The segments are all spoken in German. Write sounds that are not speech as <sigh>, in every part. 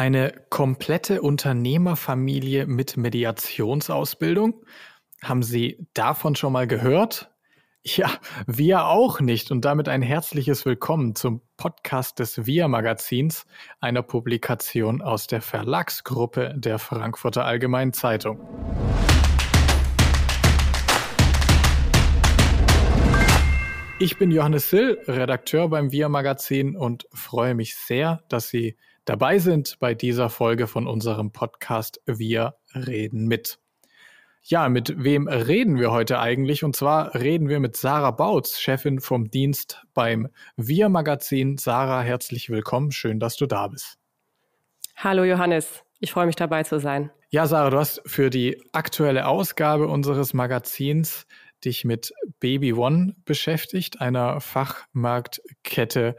Eine komplette Unternehmerfamilie mit Mediationsausbildung? Haben Sie davon schon mal gehört? Ja, wir auch nicht. Und damit ein herzliches Willkommen zum Podcast des VIA Magazins, einer Publikation aus der Verlagsgruppe der Frankfurter Allgemeinen Zeitung. Ich bin Johannes Sill, Redakteur beim VIA Magazin und freue mich sehr, dass Sie dabei sind bei dieser Folge von unserem Podcast Wir reden mit. Ja, mit wem reden wir heute eigentlich? Und zwar reden wir mit Sarah Bautz, Chefin vom Dienst beim Wir Magazin. Sarah, herzlich willkommen. Schön, dass du da bist. Hallo Johannes, ich freue mich dabei zu sein. Ja, Sarah, du hast für die aktuelle Ausgabe unseres Magazins dich mit Baby One beschäftigt, einer Fachmarktkette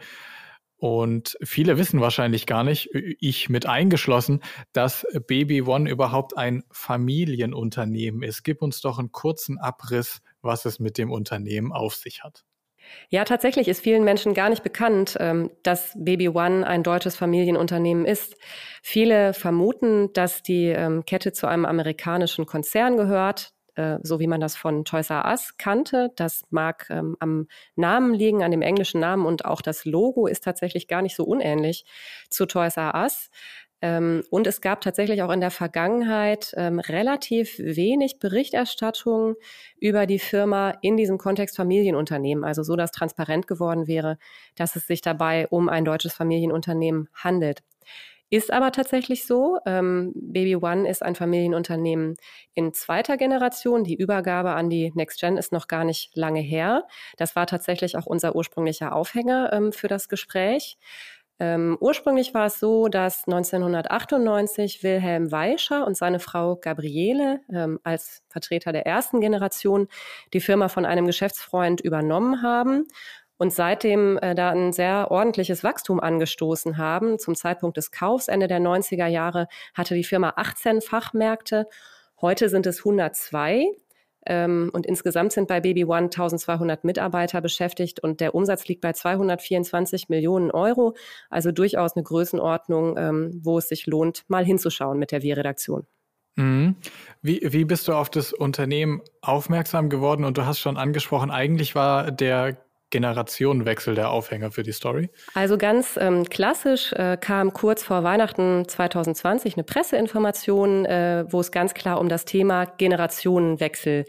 und viele wissen wahrscheinlich gar nicht, ich mit eingeschlossen, dass Baby One überhaupt ein Familienunternehmen ist. Gib uns doch einen kurzen Abriss, was es mit dem Unternehmen auf sich hat. Ja, tatsächlich ist vielen Menschen gar nicht bekannt, ähm, dass Baby One ein deutsches Familienunternehmen ist. Viele vermuten, dass die ähm, Kette zu einem amerikanischen Konzern gehört. Äh, so wie man das von Toys R Us kannte. Das mag ähm, am Namen liegen, an dem englischen Namen und auch das Logo ist tatsächlich gar nicht so unähnlich zu Toys R Us. Ähm, und es gab tatsächlich auch in der Vergangenheit ähm, relativ wenig Berichterstattung über die Firma in diesem Kontext Familienunternehmen. Also so, dass transparent geworden wäre, dass es sich dabei um ein deutsches Familienunternehmen handelt. Ist aber tatsächlich so. Ähm, Baby One ist ein Familienunternehmen in zweiter Generation. Die Übergabe an die Next Gen ist noch gar nicht lange her. Das war tatsächlich auch unser ursprünglicher Aufhänger ähm, für das Gespräch. Ähm, ursprünglich war es so, dass 1998 Wilhelm Weischer und seine Frau Gabriele ähm, als Vertreter der ersten Generation die Firma von einem Geschäftsfreund übernommen haben und seitdem äh, da ein sehr ordentliches Wachstum angestoßen haben. Zum Zeitpunkt des Kaufs Ende der 90er Jahre hatte die Firma 18 Fachmärkte. Heute sind es 102. Ähm, und insgesamt sind bei Baby One 1200 Mitarbeiter beschäftigt und der Umsatz liegt bei 224 Millionen Euro. Also durchaus eine Größenordnung, ähm, wo es sich lohnt, mal hinzuschauen mit der Wir-Redaktion. Mhm. Wie, wie bist du auf das Unternehmen aufmerksam geworden? Und du hast schon angesprochen, eigentlich war der Generationenwechsel der Aufhänger für die Story? Also ganz ähm, klassisch äh, kam kurz vor Weihnachten 2020 eine Presseinformation, äh, wo es ganz klar um das Thema Generationenwechsel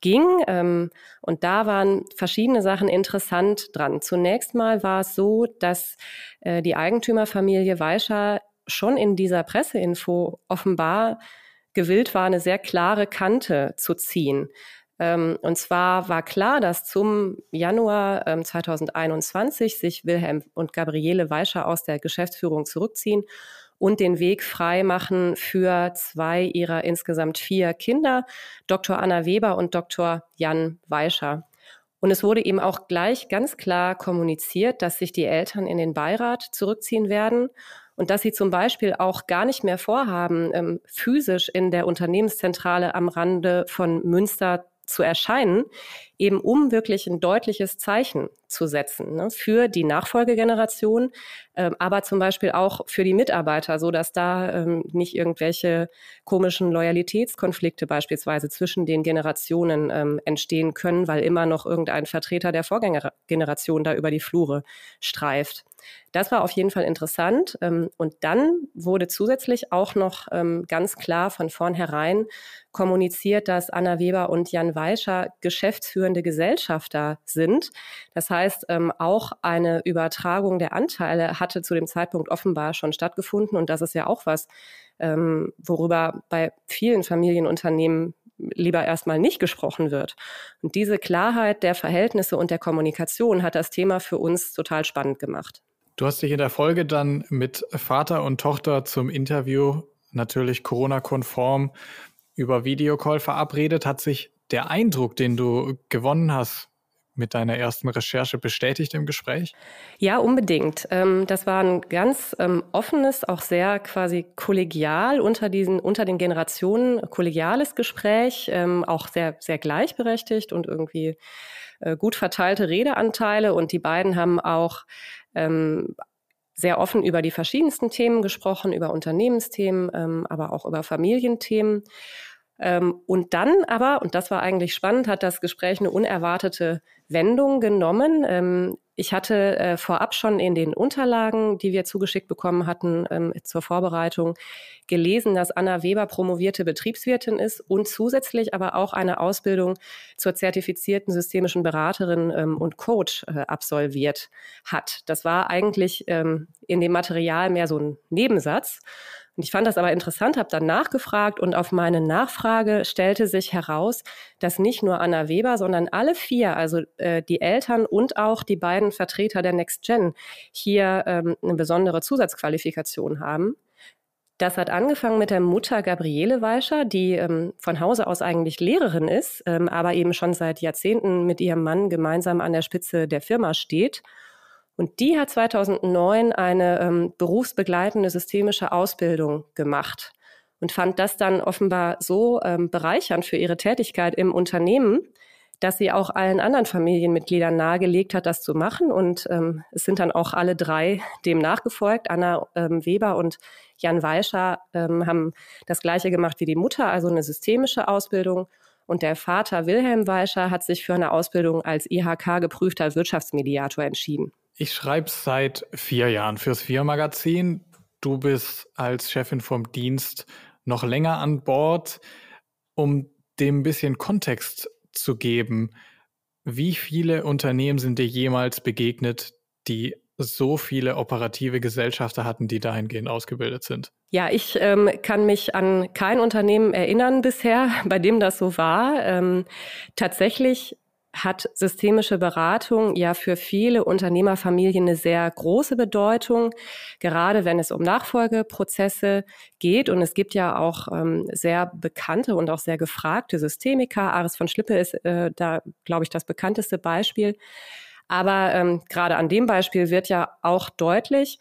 ging. Ähm, und da waren verschiedene Sachen interessant dran. Zunächst mal war es so, dass äh, die Eigentümerfamilie Weischer schon in dieser Presseinfo offenbar gewillt war, eine sehr klare Kante zu ziehen. Ähm, und zwar war klar, dass zum Januar ähm, 2021 sich Wilhelm und Gabriele Weischer aus der Geschäftsführung zurückziehen und den Weg frei machen für zwei ihrer insgesamt vier Kinder, Dr. Anna Weber und Dr. Jan Weischer. Und es wurde eben auch gleich ganz klar kommuniziert, dass sich die Eltern in den Beirat zurückziehen werden und dass sie zum Beispiel auch gar nicht mehr vorhaben, ähm, physisch in der Unternehmenszentrale am Rande von Münster zu erscheinen, eben um wirklich ein deutliches Zeichen zu setzen ne, für die Nachfolgegeneration, ähm, aber zum Beispiel auch für die Mitarbeiter, so dass da ähm, nicht irgendwelche komischen Loyalitätskonflikte beispielsweise zwischen den Generationen ähm, entstehen können, weil immer noch irgendein Vertreter der Vorgängergeneration da über die Flure streift. Das war auf jeden Fall interessant. Ähm, und dann wurde zusätzlich auch noch ähm, ganz klar von vornherein kommuniziert, dass Anna Weber und Jan Weischer geschäftsführende Gesellschafter sind. Das heißt, ähm, auch eine Übertragung der Anteile hatte zu dem Zeitpunkt offenbar schon stattgefunden. Und das ist ja auch was, worüber bei vielen Familienunternehmen lieber erstmal nicht gesprochen wird. Und diese Klarheit der Verhältnisse und der Kommunikation hat das Thema für uns total spannend gemacht. Du hast dich in der Folge dann mit Vater und Tochter zum Interview, natürlich Corona-konform, über Videocall verabredet. Hat sich der Eindruck, den du gewonnen hast, mit deiner ersten Recherche bestätigt im Gespräch? Ja, unbedingt. Ähm, das war ein ganz ähm, offenes, auch sehr quasi kollegial unter diesen, unter den Generationen kollegiales Gespräch, ähm, auch sehr, sehr gleichberechtigt und irgendwie äh, gut verteilte Redeanteile. Und die beiden haben auch ähm, sehr offen über die verschiedensten Themen gesprochen, über Unternehmensthemen, ähm, aber auch über Familienthemen. Ähm, und dann aber, und das war eigentlich spannend, hat das Gespräch eine unerwartete Wendung genommen. Ähm, ich hatte äh, vorab schon in den Unterlagen, die wir zugeschickt bekommen hatten ähm, zur Vorbereitung, gelesen, dass Anna Weber promovierte Betriebswirtin ist und zusätzlich aber auch eine Ausbildung zur zertifizierten systemischen Beraterin ähm, und Coach äh, absolviert hat. Das war eigentlich ähm, in dem Material mehr so ein Nebensatz. Und ich fand das aber interessant, habe dann nachgefragt und auf meine Nachfrage stellte sich heraus, dass nicht nur Anna Weber, sondern alle vier, also äh, die Eltern und auch die beiden Vertreter der Next Gen, hier ähm, eine besondere Zusatzqualifikation haben. Das hat angefangen mit der Mutter Gabriele Weischer, die ähm, von Hause aus eigentlich Lehrerin ist, ähm, aber eben schon seit Jahrzehnten mit ihrem Mann gemeinsam an der Spitze der Firma steht und die hat 2009 eine ähm, berufsbegleitende systemische Ausbildung gemacht und fand das dann offenbar so ähm, bereichernd für ihre Tätigkeit im Unternehmen, dass sie auch allen anderen Familienmitgliedern nahegelegt hat, das zu machen. Und ähm, es sind dann auch alle drei dem nachgefolgt. Anna ähm, Weber und Jan Weischer ähm, haben das Gleiche gemacht wie die Mutter, also eine systemische Ausbildung. Und der Vater Wilhelm Weischer hat sich für eine Ausbildung als IHK geprüfter Wirtschaftsmediator entschieden. Ich schreibe seit vier Jahren fürs Vier-Magazin. Du bist als Chefin vom Dienst noch länger an Bord, um dem ein bisschen Kontext zu geben. Wie viele Unternehmen sind dir jemals begegnet, die so viele operative Gesellschafter hatten, die dahingehend ausgebildet sind? Ja, ich ähm, kann mich an kein Unternehmen erinnern bisher, <laughs> bei dem das so war. Ähm, tatsächlich hat systemische Beratung ja für viele Unternehmerfamilien eine sehr große Bedeutung, gerade wenn es um Nachfolgeprozesse geht. Und es gibt ja auch ähm, sehr bekannte und auch sehr gefragte Systemiker. Aris von Schlippe ist äh, da, glaube ich, das bekannteste Beispiel. Aber ähm, gerade an dem Beispiel wird ja auch deutlich,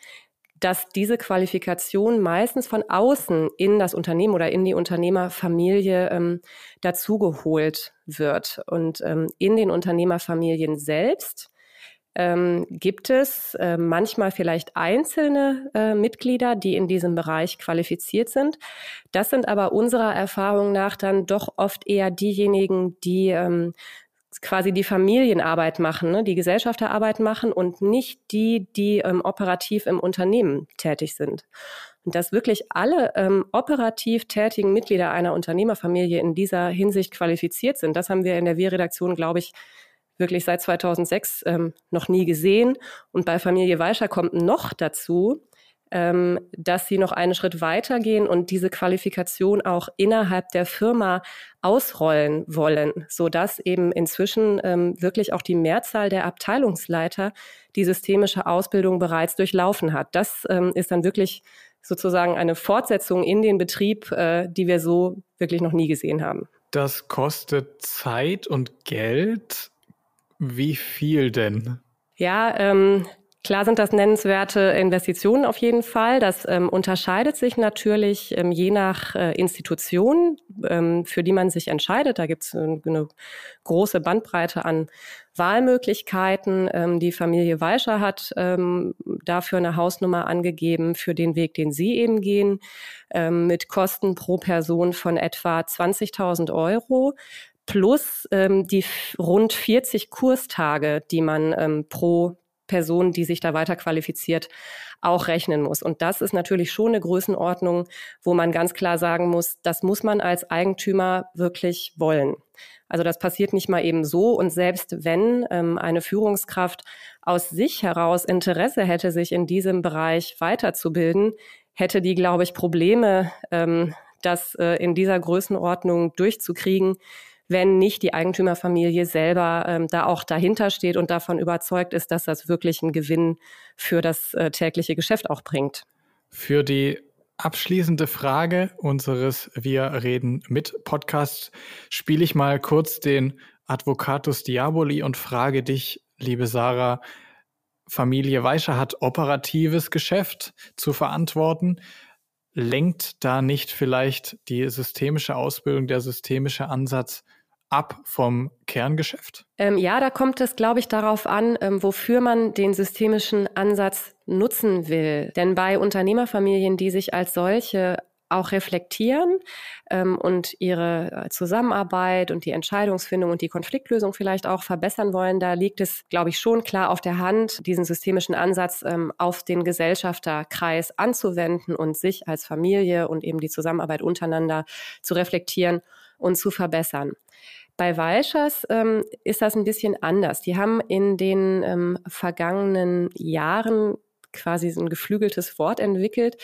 dass diese Qualifikation meistens von außen in das Unternehmen oder in die Unternehmerfamilie ähm, dazugeholt wird. Und ähm, in den Unternehmerfamilien selbst ähm, gibt es äh, manchmal vielleicht einzelne äh, Mitglieder, die in diesem Bereich qualifiziert sind. Das sind aber unserer Erfahrung nach dann doch oft eher diejenigen, die ähm, quasi die Familienarbeit machen, ne, die Gesellschafterarbeit machen und nicht die, die ähm, operativ im Unternehmen tätig sind. Und dass wirklich alle ähm, operativ tätigen Mitglieder einer Unternehmerfamilie in dieser Hinsicht qualifiziert sind, das haben wir in der Wir-Redaktion, glaube ich, wirklich seit 2006 ähm, noch nie gesehen. Und bei Familie Weischer kommt noch dazu, ähm, dass sie noch einen Schritt weitergehen und diese Qualifikation auch innerhalb der Firma ausrollen wollen, so dass eben inzwischen ähm, wirklich auch die Mehrzahl der Abteilungsleiter die systemische Ausbildung bereits durchlaufen hat. Das ähm, ist dann wirklich sozusagen eine Fortsetzung in den Betrieb, äh, die wir so wirklich noch nie gesehen haben. Das kostet Zeit und Geld. Wie viel denn? Ja, ähm, Klar sind das nennenswerte Investitionen auf jeden Fall. Das ähm, unterscheidet sich natürlich ähm, je nach äh, Institution, ähm, für die man sich entscheidet. Da gibt es äh, eine große Bandbreite an Wahlmöglichkeiten. Ähm, die Familie Weischer hat ähm, dafür eine Hausnummer angegeben für den Weg, den sie eben gehen, ähm, mit Kosten pro Person von etwa 20.000 Euro plus ähm, die rund 40 Kurstage, die man ähm, pro Person, die sich da weiter qualifiziert, auch rechnen muss. Und das ist natürlich schon eine Größenordnung, wo man ganz klar sagen muss, das muss man als Eigentümer wirklich wollen. Also das passiert nicht mal eben so. Und selbst wenn ähm, eine Führungskraft aus sich heraus Interesse hätte, sich in diesem Bereich weiterzubilden, hätte die, glaube ich, Probleme, ähm, das äh, in dieser Größenordnung durchzukriegen, wenn nicht die Eigentümerfamilie selber ähm, da auch dahinter steht und davon überzeugt ist, dass das wirklich einen Gewinn für das äh, tägliche Geschäft auch bringt. Für die abschließende Frage unseres Wir reden mit Podcasts spiele ich mal kurz den Advocatus Diaboli und frage dich, liebe Sarah, Familie Weischer hat operatives Geschäft zu verantworten. Lenkt da nicht vielleicht die systemische Ausbildung, der systemische Ansatz ab vom Kerngeschäft? Ähm, ja, da kommt es, glaube ich, darauf an, ähm, wofür man den systemischen Ansatz nutzen will. Denn bei Unternehmerfamilien, die sich als solche auch reflektieren ähm, und ihre äh, Zusammenarbeit und die Entscheidungsfindung und die Konfliktlösung vielleicht auch verbessern wollen, da liegt es, glaube ich, schon klar auf der Hand, diesen systemischen Ansatz ähm, auf den Gesellschafterkreis anzuwenden und sich als Familie und eben die Zusammenarbeit untereinander zu reflektieren und zu verbessern. Bei Walschers ähm, ist das ein bisschen anders. Die haben in den ähm, vergangenen Jahren quasi ein geflügeltes Wort entwickelt.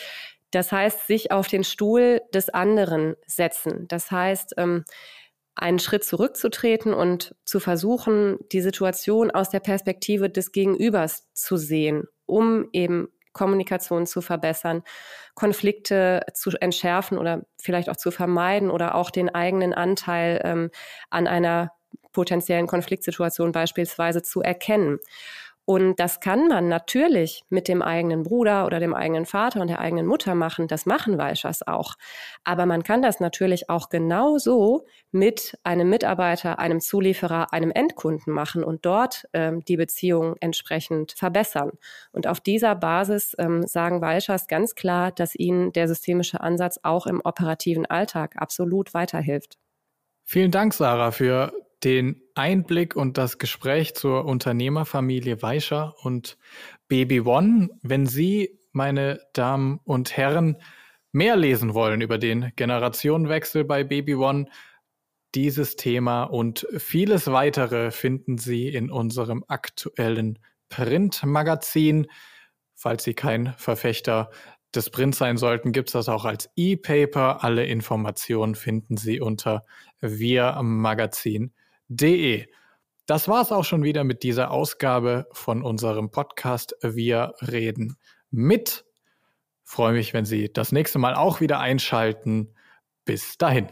Das heißt, sich auf den Stuhl des anderen setzen. Das heißt, ähm, einen Schritt zurückzutreten und zu versuchen, die Situation aus der Perspektive des Gegenübers zu sehen, um eben Kommunikation zu verbessern, Konflikte zu entschärfen oder vielleicht auch zu vermeiden oder auch den eigenen Anteil ähm, an einer potenziellen Konfliktsituation beispielsweise zu erkennen. Und das kann man natürlich mit dem eigenen Bruder oder dem eigenen Vater und der eigenen Mutter machen. Das machen Walschers auch. Aber man kann das natürlich auch genauso mit einem Mitarbeiter, einem Zulieferer, einem Endkunden machen und dort ähm, die Beziehung entsprechend verbessern. Und auf dieser Basis ähm, sagen Walschers ganz klar, dass ihnen der systemische Ansatz auch im operativen Alltag absolut weiterhilft. Vielen Dank, Sarah, für den Einblick und das Gespräch zur Unternehmerfamilie Weischer und Baby One. Wenn Sie, meine Damen und Herren, mehr lesen wollen über den Generationenwechsel bei Baby One, dieses Thema und vieles weitere finden Sie in unserem aktuellen Printmagazin. Falls Sie kein Verfechter des Prints sein sollten, gibt es das auch als E-Paper. Alle Informationen finden Sie unter wirmagazin.de www.ftf.de. Das war's auch schon wieder mit dieser Ausgabe von unserem Podcast Wir reden mit. Freue mich, wenn Sie das nächste Mal auch wieder einschalten. Bis dahin.